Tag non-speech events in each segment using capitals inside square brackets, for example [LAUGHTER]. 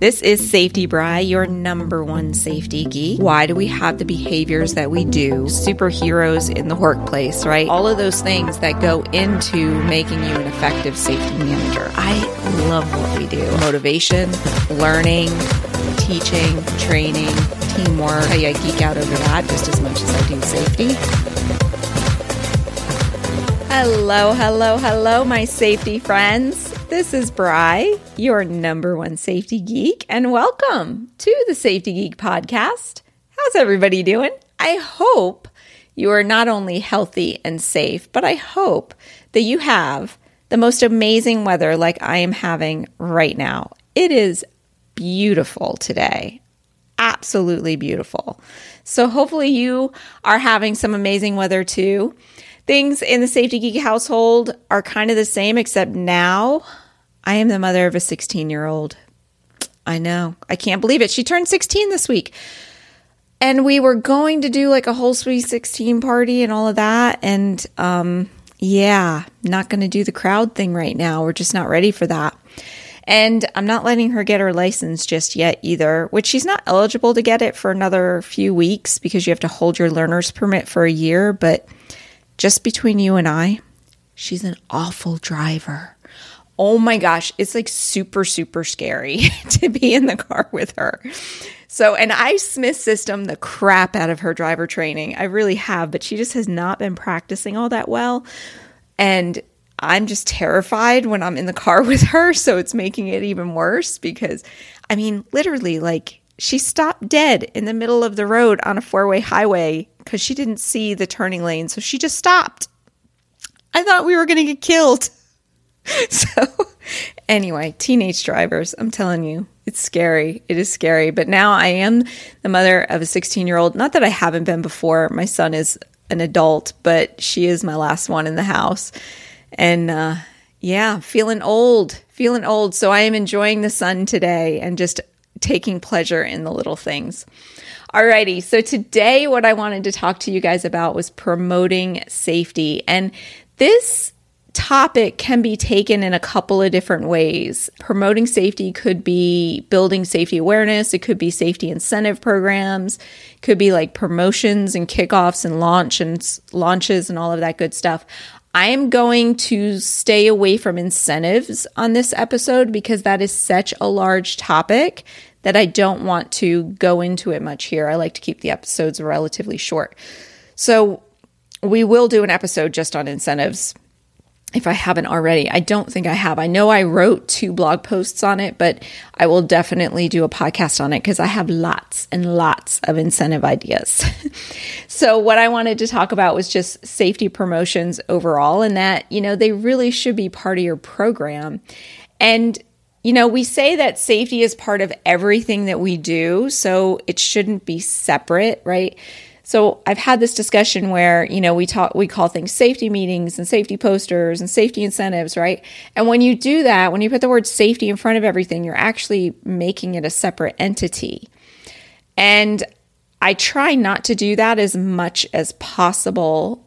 This is Safety Bry, your number one safety geek. Why do we have the behaviors that we do? Superheroes in the workplace, right? All of those things that go into making you an effective safety manager. I love what we do motivation, learning, teaching, training, teamwork. I geek out over that just as much as I do safety. Hello, hello, hello, my safety friends. This is Bry, your number one safety geek, and welcome to the Safety Geek Podcast. How's everybody doing? I hope you are not only healthy and safe, but I hope that you have the most amazing weather like I am having right now. It is beautiful today. Absolutely beautiful. So, hopefully, you are having some amazing weather too. Things in the Safety Geek household are kind of the same, except now I am the mother of a 16 year old. I know. I can't believe it. She turned 16 this week. And we were going to do like a whole sweet 16 party and all of that. And um, yeah, not going to do the crowd thing right now. We're just not ready for that. And I'm not letting her get her license just yet either, which she's not eligible to get it for another few weeks because you have to hold your learner's permit for a year. But just between you and I, she's an awful driver. Oh my gosh, it's like super, super scary [LAUGHS] to be in the car with her. So, and I Smith system the crap out of her driver training. I really have, but she just has not been practicing all that well. And I'm just terrified when I'm in the car [LAUGHS] with her. So it's making it even worse because, I mean, literally, like she stopped dead in the middle of the road on a four way highway because she didn't see the turning lane. So she just stopped. I thought we were going to get killed. [LAUGHS] So, anyway, teenage drivers, I'm telling you, it's scary. It is scary. But now I am the mother of a 16 year old. Not that I haven't been before. My son is an adult, but she is my last one in the house. And uh, yeah, feeling old, feeling old. So I am enjoying the sun today and just taking pleasure in the little things. Alrighty, so today what I wanted to talk to you guys about was promoting safety. And this topic can be taken in a couple of different ways. Promoting safety could be building safety awareness, it could be safety incentive programs, it could be like promotions and kickoffs and launch and launches and all of that good stuff. I am going to stay away from incentives on this episode because that is such a large topic that I don't want to go into it much here. I like to keep the episodes relatively short. So we will do an episode just on incentives if I haven't already. I don't think I have. I know I wrote two blog posts on it, but I will definitely do a podcast on it because I have lots and lots of incentive ideas. [LAUGHS] so, what I wanted to talk about was just safety promotions overall, and that, you know, they really should be part of your program. And you know, we say that safety is part of everything that we do, so it shouldn't be separate, right? So I've had this discussion where, you know, we talk we call things safety meetings and safety posters and safety incentives, right? And when you do that, when you put the word safety in front of everything, you're actually making it a separate entity. And I try not to do that as much as possible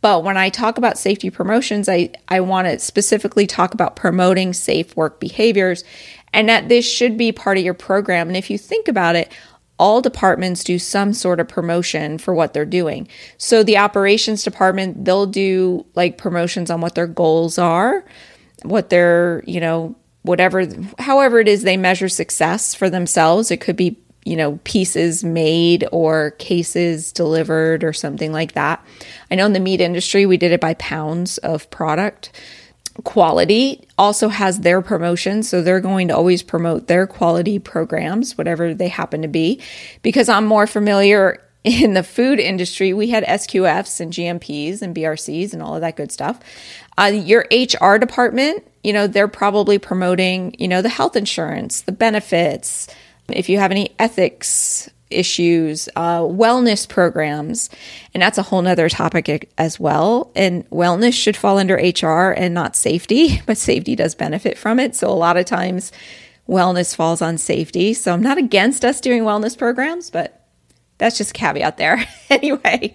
but when I talk about safety promotions, I, I want to specifically talk about promoting safe work behaviors and that this should be part of your program. And if you think about it, all departments do some sort of promotion for what they're doing. So the operations department, they'll do like promotions on what their goals are, what their, you know, whatever, however it is they measure success for themselves. It could be you know, pieces made or cases delivered or something like that. I know in the meat industry, we did it by pounds of product. Quality also has their promotion, so they're going to always promote their quality programs, whatever they happen to be. Because I'm more familiar [LAUGHS] in the food industry, we had SQFs and GMPs and BRCs and all of that good stuff. Uh, your HR department, you know, they're probably promoting, you know, the health insurance, the benefits, if you have any ethics issues, uh, wellness programs, and that's a whole nother topic as well. And wellness should fall under HR and not safety, [LAUGHS] but safety does benefit from it. So a lot of times wellness falls on safety. So I'm not against us doing wellness programs, but that's just caveat there. [LAUGHS] anyway,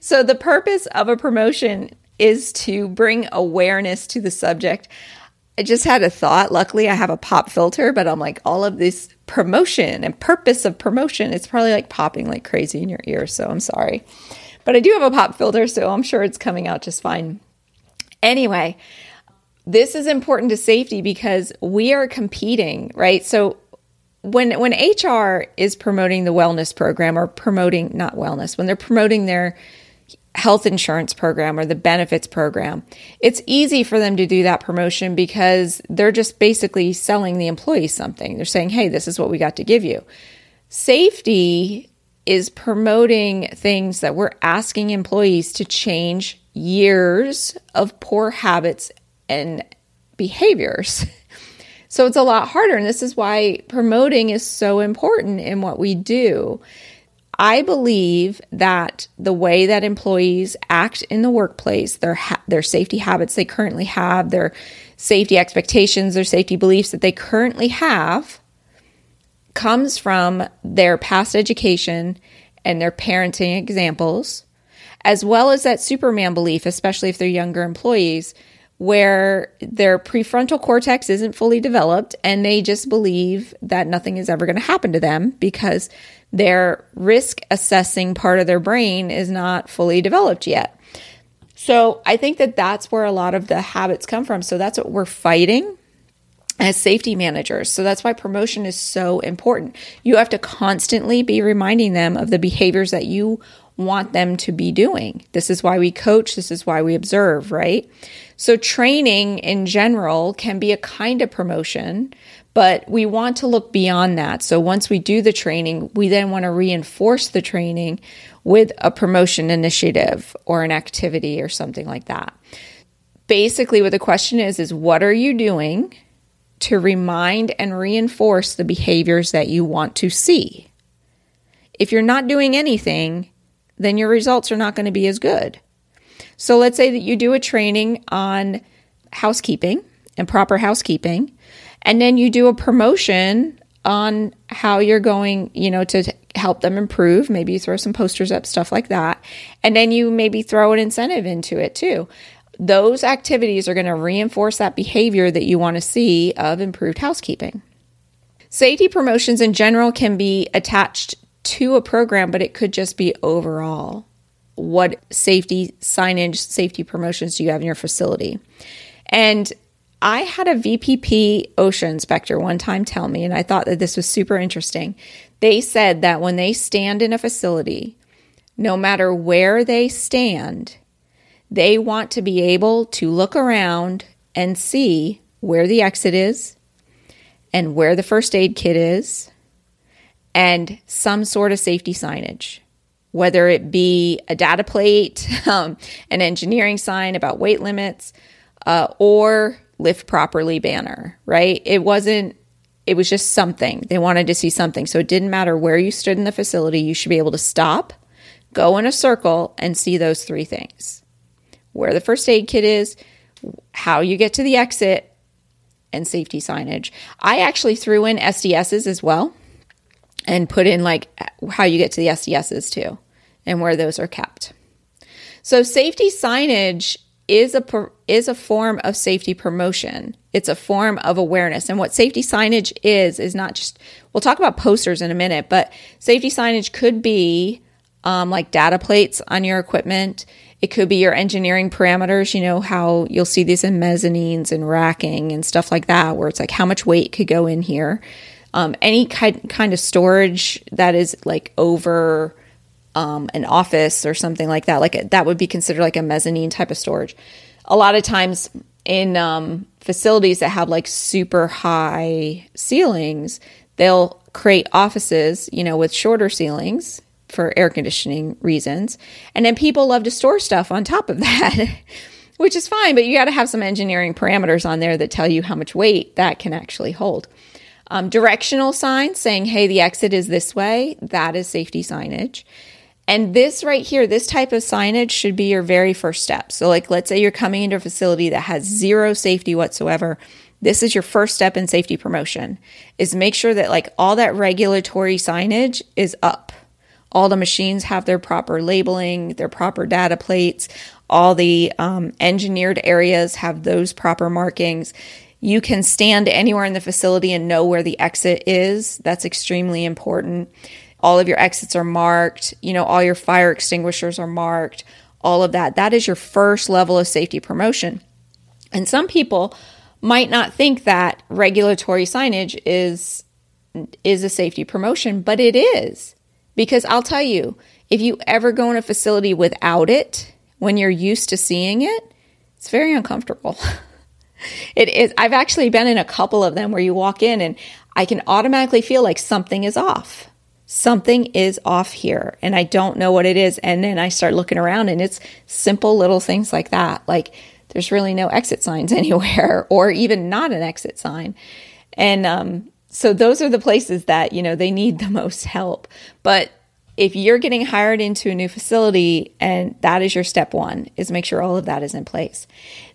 so the purpose of a promotion is to bring awareness to the subject. I just had a thought. Luckily, I have a pop filter, but I'm like, all of this promotion and purpose of promotion, it's probably like popping like crazy in your ear. So I'm sorry. But I do have a pop filter, so I'm sure it's coming out just fine. Anyway, this is important to safety because we are competing, right? So when when HR is promoting the wellness program or promoting not wellness, when they're promoting their health insurance program or the benefits program, it's easy for them to do that promotion because they're just basically selling the employees something. They're saying, "Hey, this is what we got to give you." Safety is promoting things that we're asking employees to change years of poor habits and behaviors. [LAUGHS] So it's a lot harder. And this is why promoting is so important in what we do. I believe that the way that employees act in the workplace, their ha- their safety habits they currently have, their safety expectations, their safety beliefs that they currently have comes from their past education and their parenting examples, as well as that Superman belief, especially if they're younger employees, where their prefrontal cortex isn't fully developed and they just believe that nothing is ever going to happen to them because their risk assessing part of their brain is not fully developed yet. So I think that that's where a lot of the habits come from. So that's what we're fighting as safety managers. So that's why promotion is so important. You have to constantly be reminding them of the behaviors that you want them to be doing. This is why we coach, this is why we observe, right? So, training in general can be a kind of promotion, but we want to look beyond that. So, once we do the training, we then want to reinforce the training with a promotion initiative or an activity or something like that. Basically, what the question is is what are you doing to remind and reinforce the behaviors that you want to see? If you're not doing anything, then your results are not going to be as good. So let's say that you do a training on housekeeping and proper housekeeping, and then you do a promotion on how you're going, you know, to help them improve. Maybe you throw some posters up, stuff like that. And then you maybe throw an incentive into it too. Those activities are going to reinforce that behavior that you want to see of improved housekeeping. Safety promotions in general can be attached to a program, but it could just be overall. What safety signage, safety promotions do you have in your facility? And I had a VPP OSHA inspector one time tell me, and I thought that this was super interesting. They said that when they stand in a facility, no matter where they stand, they want to be able to look around and see where the exit is and where the first aid kit is and some sort of safety signage, whether it be a data plate, [LAUGHS] um, an engineering sign about weight limits, uh, or lift properly banner, right? It wasn't, it was just something. They wanted to see something. So it didn't matter where you stood in the facility, you should be able to stop, go in a circle, and see those three things where the first aid kit is, how you get to the exit, and safety signage. I actually threw in SDSs as well and put in like how you get to the SDSs too and where those are kept. So safety signage is a is a form of safety promotion. It's a form of awareness. And what safety signage is is not just we'll talk about posters in a minute, but safety signage could be um, like data plates on your equipment. It could be your engineering parameters, you know, how you'll see these in mezzanines and racking and stuff like that, where it's like how much weight could go in here um, any kind kind of storage that is like over um, an office or something like that, like that would be considered like a mezzanine type of storage. A lot of times in um, facilities that have like super high ceilings, they'll create offices, you know, with shorter ceilings for air conditioning reasons. And then people love to store stuff on top of [LAUGHS] that, which is fine, but you got to have some engineering parameters on there that tell you how much weight that can actually hold. Um, directional signs saying, hey, the exit is this way, that is safety signage. And this right here, this type of signage should be your very first step. So, like, let's say you're coming into a facility that has zero safety whatsoever. This is your first step in safety promotion is make sure that like all that regulatory signage is up. All the machines have their proper labeling, their proper data plates. All the um, engineered areas have those proper markings You can stand anywhere in the facility and know where the exit is. That's extremely important. All of your exits are marked, you know, all your fire extinguishers are marked, all of that. That is your first level of safety promotion. And some people might not think that regulatory signage is is a safety promotion, but it is. Because I'll tell you, if you ever go in a facility without it, when you're used to seeing it, it's very uncomfortable. [LAUGHS] it is. I've actually been in a couple of them where you walk in and I can automatically feel like something is off. Something is off here and I don't know what it is. And then I start looking around and it's simple little things like that. Like there's really no exit signs [LAUGHS] anywhere or even not an exit sign. And um, so those are the places that, you know, they need the [LAUGHS] most help. But if you're getting hired into a new facility and that is your step one is make sure all of that is in place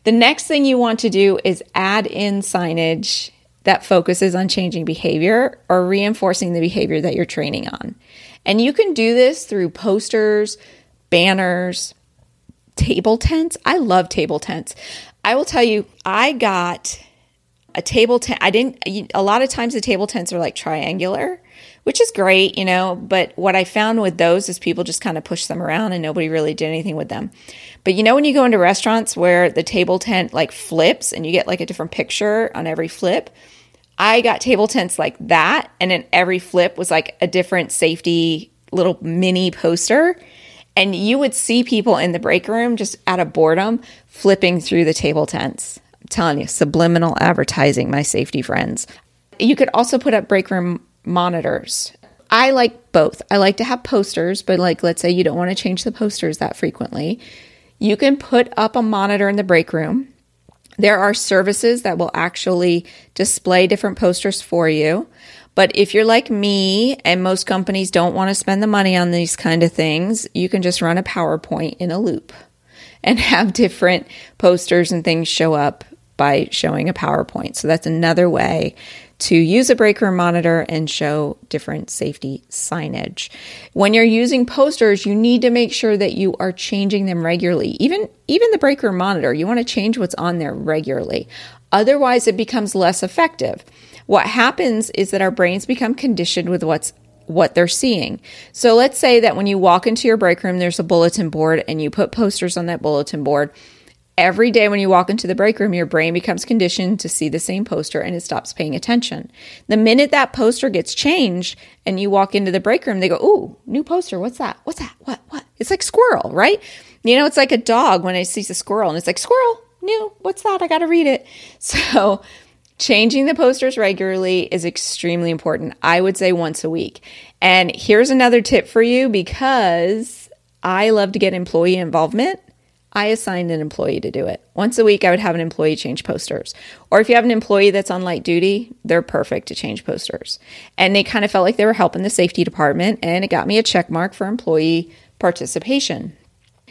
the next thing you want to do is add in signage that focuses on changing behavior or reinforcing the behavior that you're training on. And you can do this through posters banners table tents. I love table tents. I will tell you i got a table tent. I didn't a lot of times the table tents are like triangular which is great, you know. But what I found with those is people just kind of push them around and nobody really did anything with them. But you know, when you go into restaurants where the table tent like flips and you get like a different picture on every flip, I got table tents like that. And then every flip was like a different safety little mini poster. And you would see people in the break room just out of boredom flipping through the table tents. I'm telling you, subliminal advertising, my safety friends. You could also put up break room monitors. I like both. I like to have posters, but like let's say you don't want to change the posters that frequently. You can put up a monitor in the break room. There are services that will actually display different posters for you. But if you're like me and most companies don't want to spend the money on these kind of things, you can just run a PowerPoint in a loop and [LAUGHS] have different posters and things show up by showing a PowerPoint. So that's another way to use a break room monitor and show different safety signage. When you're using posters, you need to make sure that you are changing them regularly. Even even the break room monitor, you want to change what's on there regularly. Otherwise, it becomes less effective. What happens is that our brains become conditioned with what's what they're seeing. So let's say that when you walk into your break room, there's a bulletin board and you put posters on that bulletin board Every day when you walk into the break room, your brain becomes conditioned to see the same poster and it stops paying attention. The minute that poster gets changed and you walk into the break room, they go, Ooh, new poster. What's that? What's that? What? What? It's like squirrel, right? You know, it's like a dog when it sees a squirrel and it's like, Squirrel, new. What's that? I got to read it. [LAUGHS] So, changing the posters regularly is extremely important. I would say once a week. And here's another tip for you because I love to get employee involvement. I assigned an employee to do it. Once a week, I would have an employee change posters. Or if you have an employee that's on light duty, they're perfect to change posters. And they kind of felt like they were helping the safety department, and it got me a check mark for employee participation.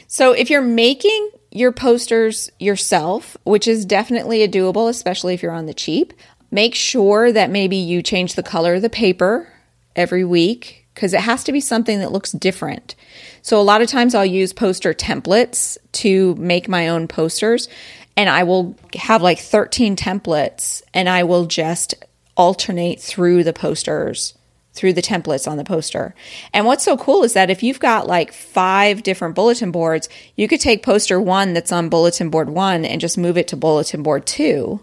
So if you're making your posters yourself, which is definitely a doable, especially if you're on the cheap, make sure that maybe you change the color of the paper every week because it has to be something that looks different. So a lot of times I'll use poster templates to make my own posters and I will have like 13 templates and I will just alternate through the posters through the templates on the poster. And what's so cool is that if you've got like five different bulletin boards, you could take poster 1 that's on bulletin board 1 and just move it to bulletin board 2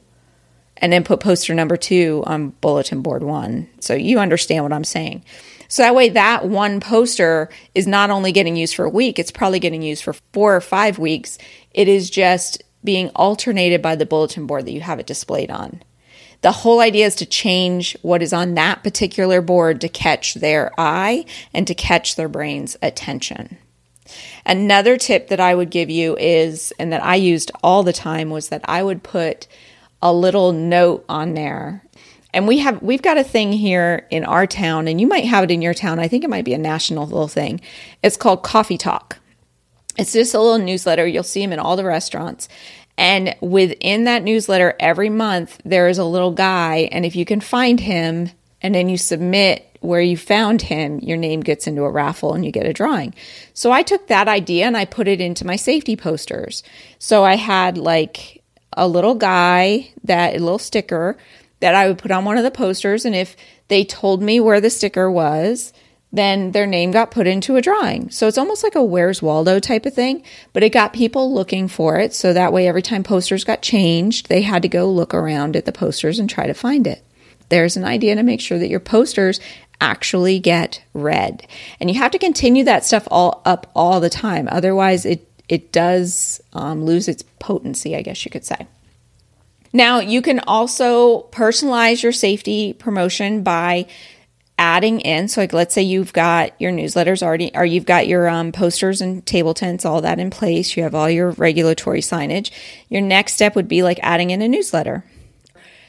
and then put poster number 2 on bulletin board 1. So you understand what I'm saying. So that way, that one poster is not only getting used for a week, it's probably getting used for four or five weeks. It is just being alternated by the bulletin board that you have it displayed on. The whole idea is to change what is on that particular board to catch their eye and to catch their brain's attention. Another tip that I would give you is, and that I used all the time, was that I would put a little note on there and we have we've got a thing here in our town, and you might have it in your town. I think it might be a national little thing. It's called Coffee Talk. It's just a little newsletter. You'll see them in all the restaurants. And within that newsletter, every month there is a little guy, and if you can find him and then you submit where you found him, your name gets into a raffle and you get a drawing. So I took that idea and I put it into my safety posters. So I had like a little guy that a little sticker that I would put on one of the posters. And if they told me where the sticker was, then their name got put into a drawing. So it's almost like a Where's Waldo type of thing, but it got people looking for it. So that way, every time posters got changed, they had to go look around at the posters and try to find it. There's an idea to make sure that your posters actually get read. And you have to continue that stuff all up all the time. Otherwise, it, it does um, lose its potency, I guess you could say. Now, you can also personalize your safety promotion by adding in so like let's say you've got your newsletters already or you've got your um, posters and table tents all that in place you have all your regulatory signage your next step would be like adding in a newsletter.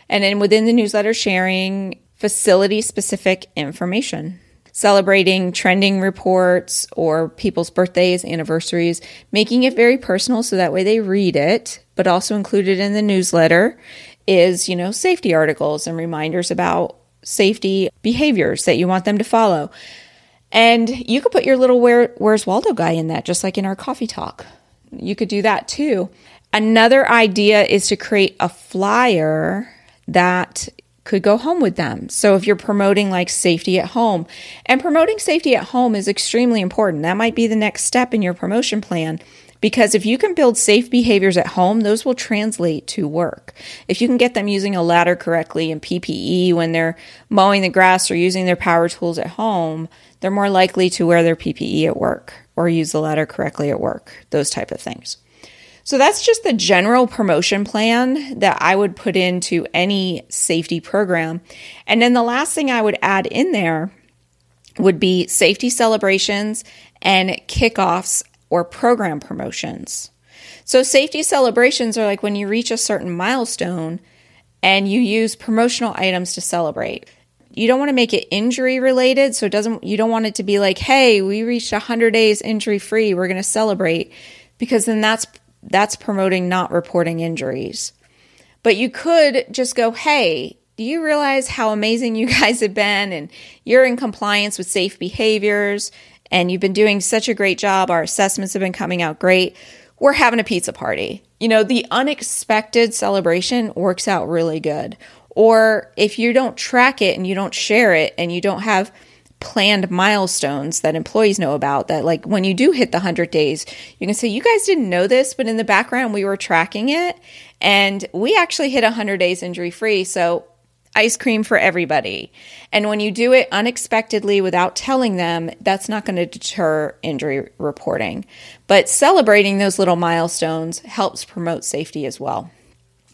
And then within the newsletter sharing facility specific information celebrating trending reports or people's birthdays anniversaries making it very personal so that way they read it but also included in the newsletter is you know safety articles and reminders about safety behaviors that you want them to follow. And you could put your little Where, Where's Waldo guy in that, just like in our coffee talk. You could do that too. Another idea is to create a flyer that could go home with them. So if you're promoting like safety at home, and promoting safety at home is extremely important. That might be the next step in your promotion plan because if you can build safe behaviors at home, those will translate to work. If you can get them using a ladder correctly and PPE when they're mowing the grass or using their power tools at home, they're more likely to wear their PPE at work or use the ladder correctly at work, those type of things. So that's just the general promotion plan that I would put into any safety program. And then the last thing I would add in there would be safety celebrations and kickoffs or program promotions. So, safety celebrations are like when you reach a certain milestone and you use promotional items to celebrate. You don't want to make it injury related, so it doesn't you don't want it to be like, "Hey, we reached 100 days injury free, we're going to celebrate." Because then that's that's promoting not reporting injuries. But you could just go, "Hey, do you realize how amazing you [LAUGHS] guys have been and you're in compliance with safe behaviors and you've been doing such a great job. Our assessments have been coming out great. We're having a pizza party. You know, the unexpected celebration works out really good. Or if you don't track it and you don't share it and you don't have planned milestones that employees know about that like when you do hit the 100 days you can say you guys didn't know this but in the background we were tracking it and we actually hit 100 days injury free so ice cream for everybody. And when you do it unexpectedly without telling them, that's not going to deter injury reporting. But celebrating those little milestones helps promote safety as well.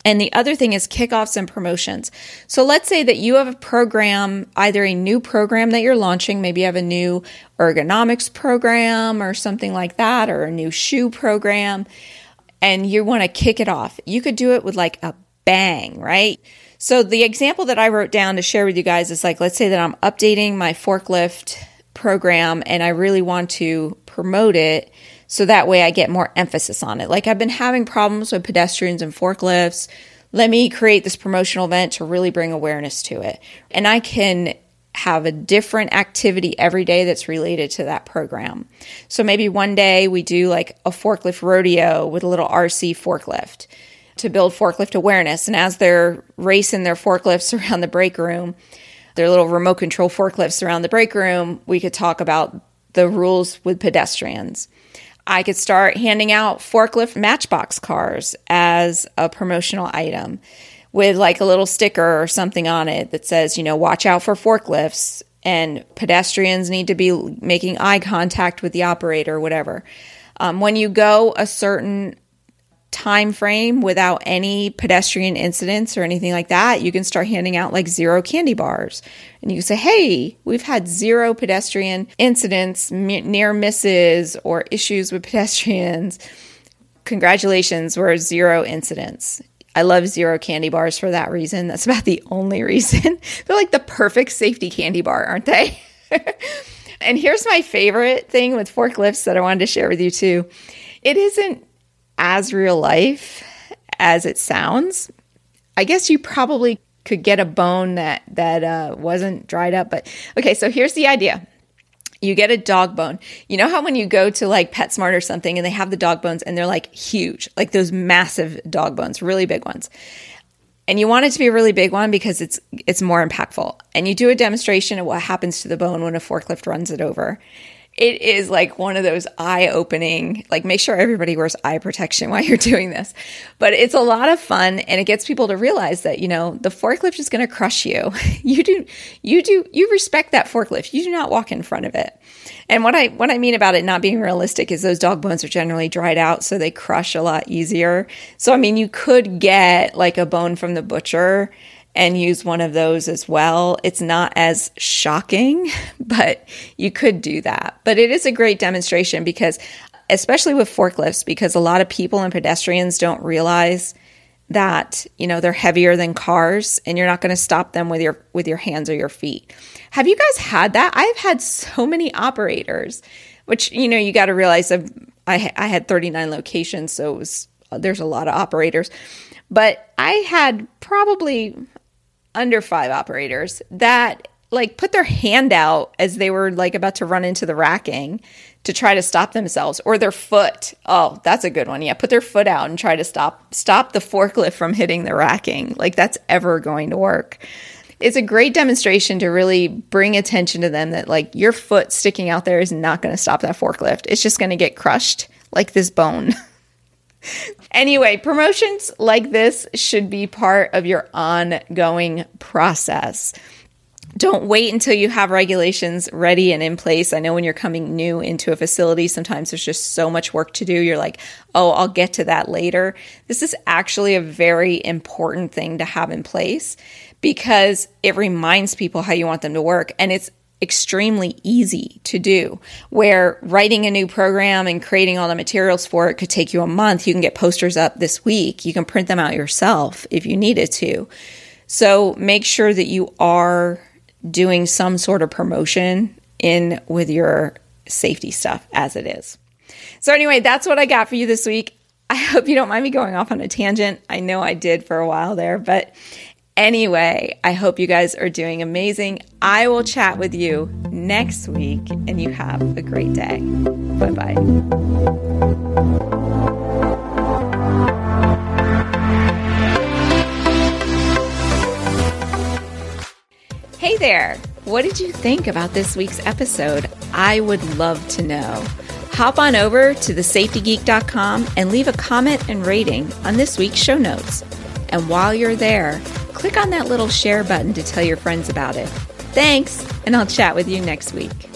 And the other thing is kickoffs and promotions. So let's say that you have a program, either a new program that you're launching, maybe you have a new ergonomics program or something like that, or a new shoe program, and you want to kick it off. You could do it with like a bang, right? So the example that I wrote down to share with you guys is like, let's say that I'm updating my forklift program and I really want to promote it so that way I get more emphasis on it. Like I've been having problems with pedestrians and forklifts. Let me create this promotional event to really bring awareness to it. And I can have a different activity every day that's related to that program. So maybe one day we do like a forklift rodeo with a little RC forklift to build forklift awareness. And as they're racing their forklifts [LAUGHS] around the break room, their little remote control forklifts around the break room, we could talk about the rules with pedestrians. I could start handing out forklift matchbox cars as a promotional item with like a little sticker or something on it that says, you know, watch out for forklifts and pedestrians need to be making eye contact with the operator whatever. Um, when you go a certain time frame without any pedestrian incidents or anything like that, you can start handing out like zero candy bars. And you can say, hey, we've had zero pedestrian incidents, near misses, or issues with pedestrians. Congratulations, we're zero incidents. I love zero candy bars for that reason. That's about the only reason. [LAUGHS] They're like the perfect safety candy bar, aren't they? [LAUGHS] and here's my favorite thing with forklifts that I wanted to share with you too. It isn't as real life as it sounds. I guess you probably could get a bone that that uh, wasn't dried up, but okay. So here's the idea: you get a dog bone. You know how when you go to like PetSmart or something and they have the dog bones and they're like huge, like those massive dog bones, really big ones. And you want it to be a really big one because it's it's more impactful. And you do a demonstration of what happens to the bone when a forklift runs it over it is like one of those eye opening, like make sure everybody wears eye protection while you're doing this. But it's a lot of fun and it gets people to realize that, you know, the forklift is going to crush you. [LAUGHS] You do, you do, you respect that forklift. You do not walk in front of it. And what I, what I mean about it not being realistic is those dog bones are generally dried out. So they crush a lot easier. So, I mean, you could get like a bone from the butcher and use one of those as well. It's not as shocking, [LAUGHS] but you could do that. But it is a great demonstration because, especially with forklifts, because a lot of people and pedestrians don't realize that you know they're heavier than cars and you're not going to stop them with your with your hands or your feet have you guys had that i've had so many operators which you know you got to realize I've, i i had 39 locations so it was there's a lot of operators but i had probably under five operators that like put their hand out as they were like about to run into the racking to try to stop themselves or their foot. Oh, that's a good one. Yeah, put their foot out and try to stop stop the forklift from hitting the racking. Like that's ever going to work. It's a great demonstration to really bring attention to them that like your foot sticking out there is not going to stop that forklift. It's just going to get crushed like this bone. [LAUGHS] Anyway, promotions like this should be part of your ongoing process. Don't wait until you have regulations ready and in place. I know when you're coming new into a facility, sometimes there's just so much work to do. You're like, oh, I'll get to that later. This is actually a very important thing to have in place because it reminds people how you want them to work. And it's extremely easy to do. Where writing a new program and creating all the materials for it could take you a month. You can get posters up this week. You can print them out yourself if you needed to. So make sure that you are doing some sort of promotion in with your safety stuff as it is. So, anyway, that's what I got for you this week. I hope you don't mind me going off on a tangent. I know I did for a while there, but Anyway, I hope you guys are doing amazing. I will chat with you next week and you have a great day. Bye bye. Hey there! What did you think about this week's episode? I would love to know. Hop on over to thesafetygeek.com and leave a comment and rating on this week's show notes. And while you're there, click on that little share button to tell your friends about it. Thanks, and I'll chat with you next week.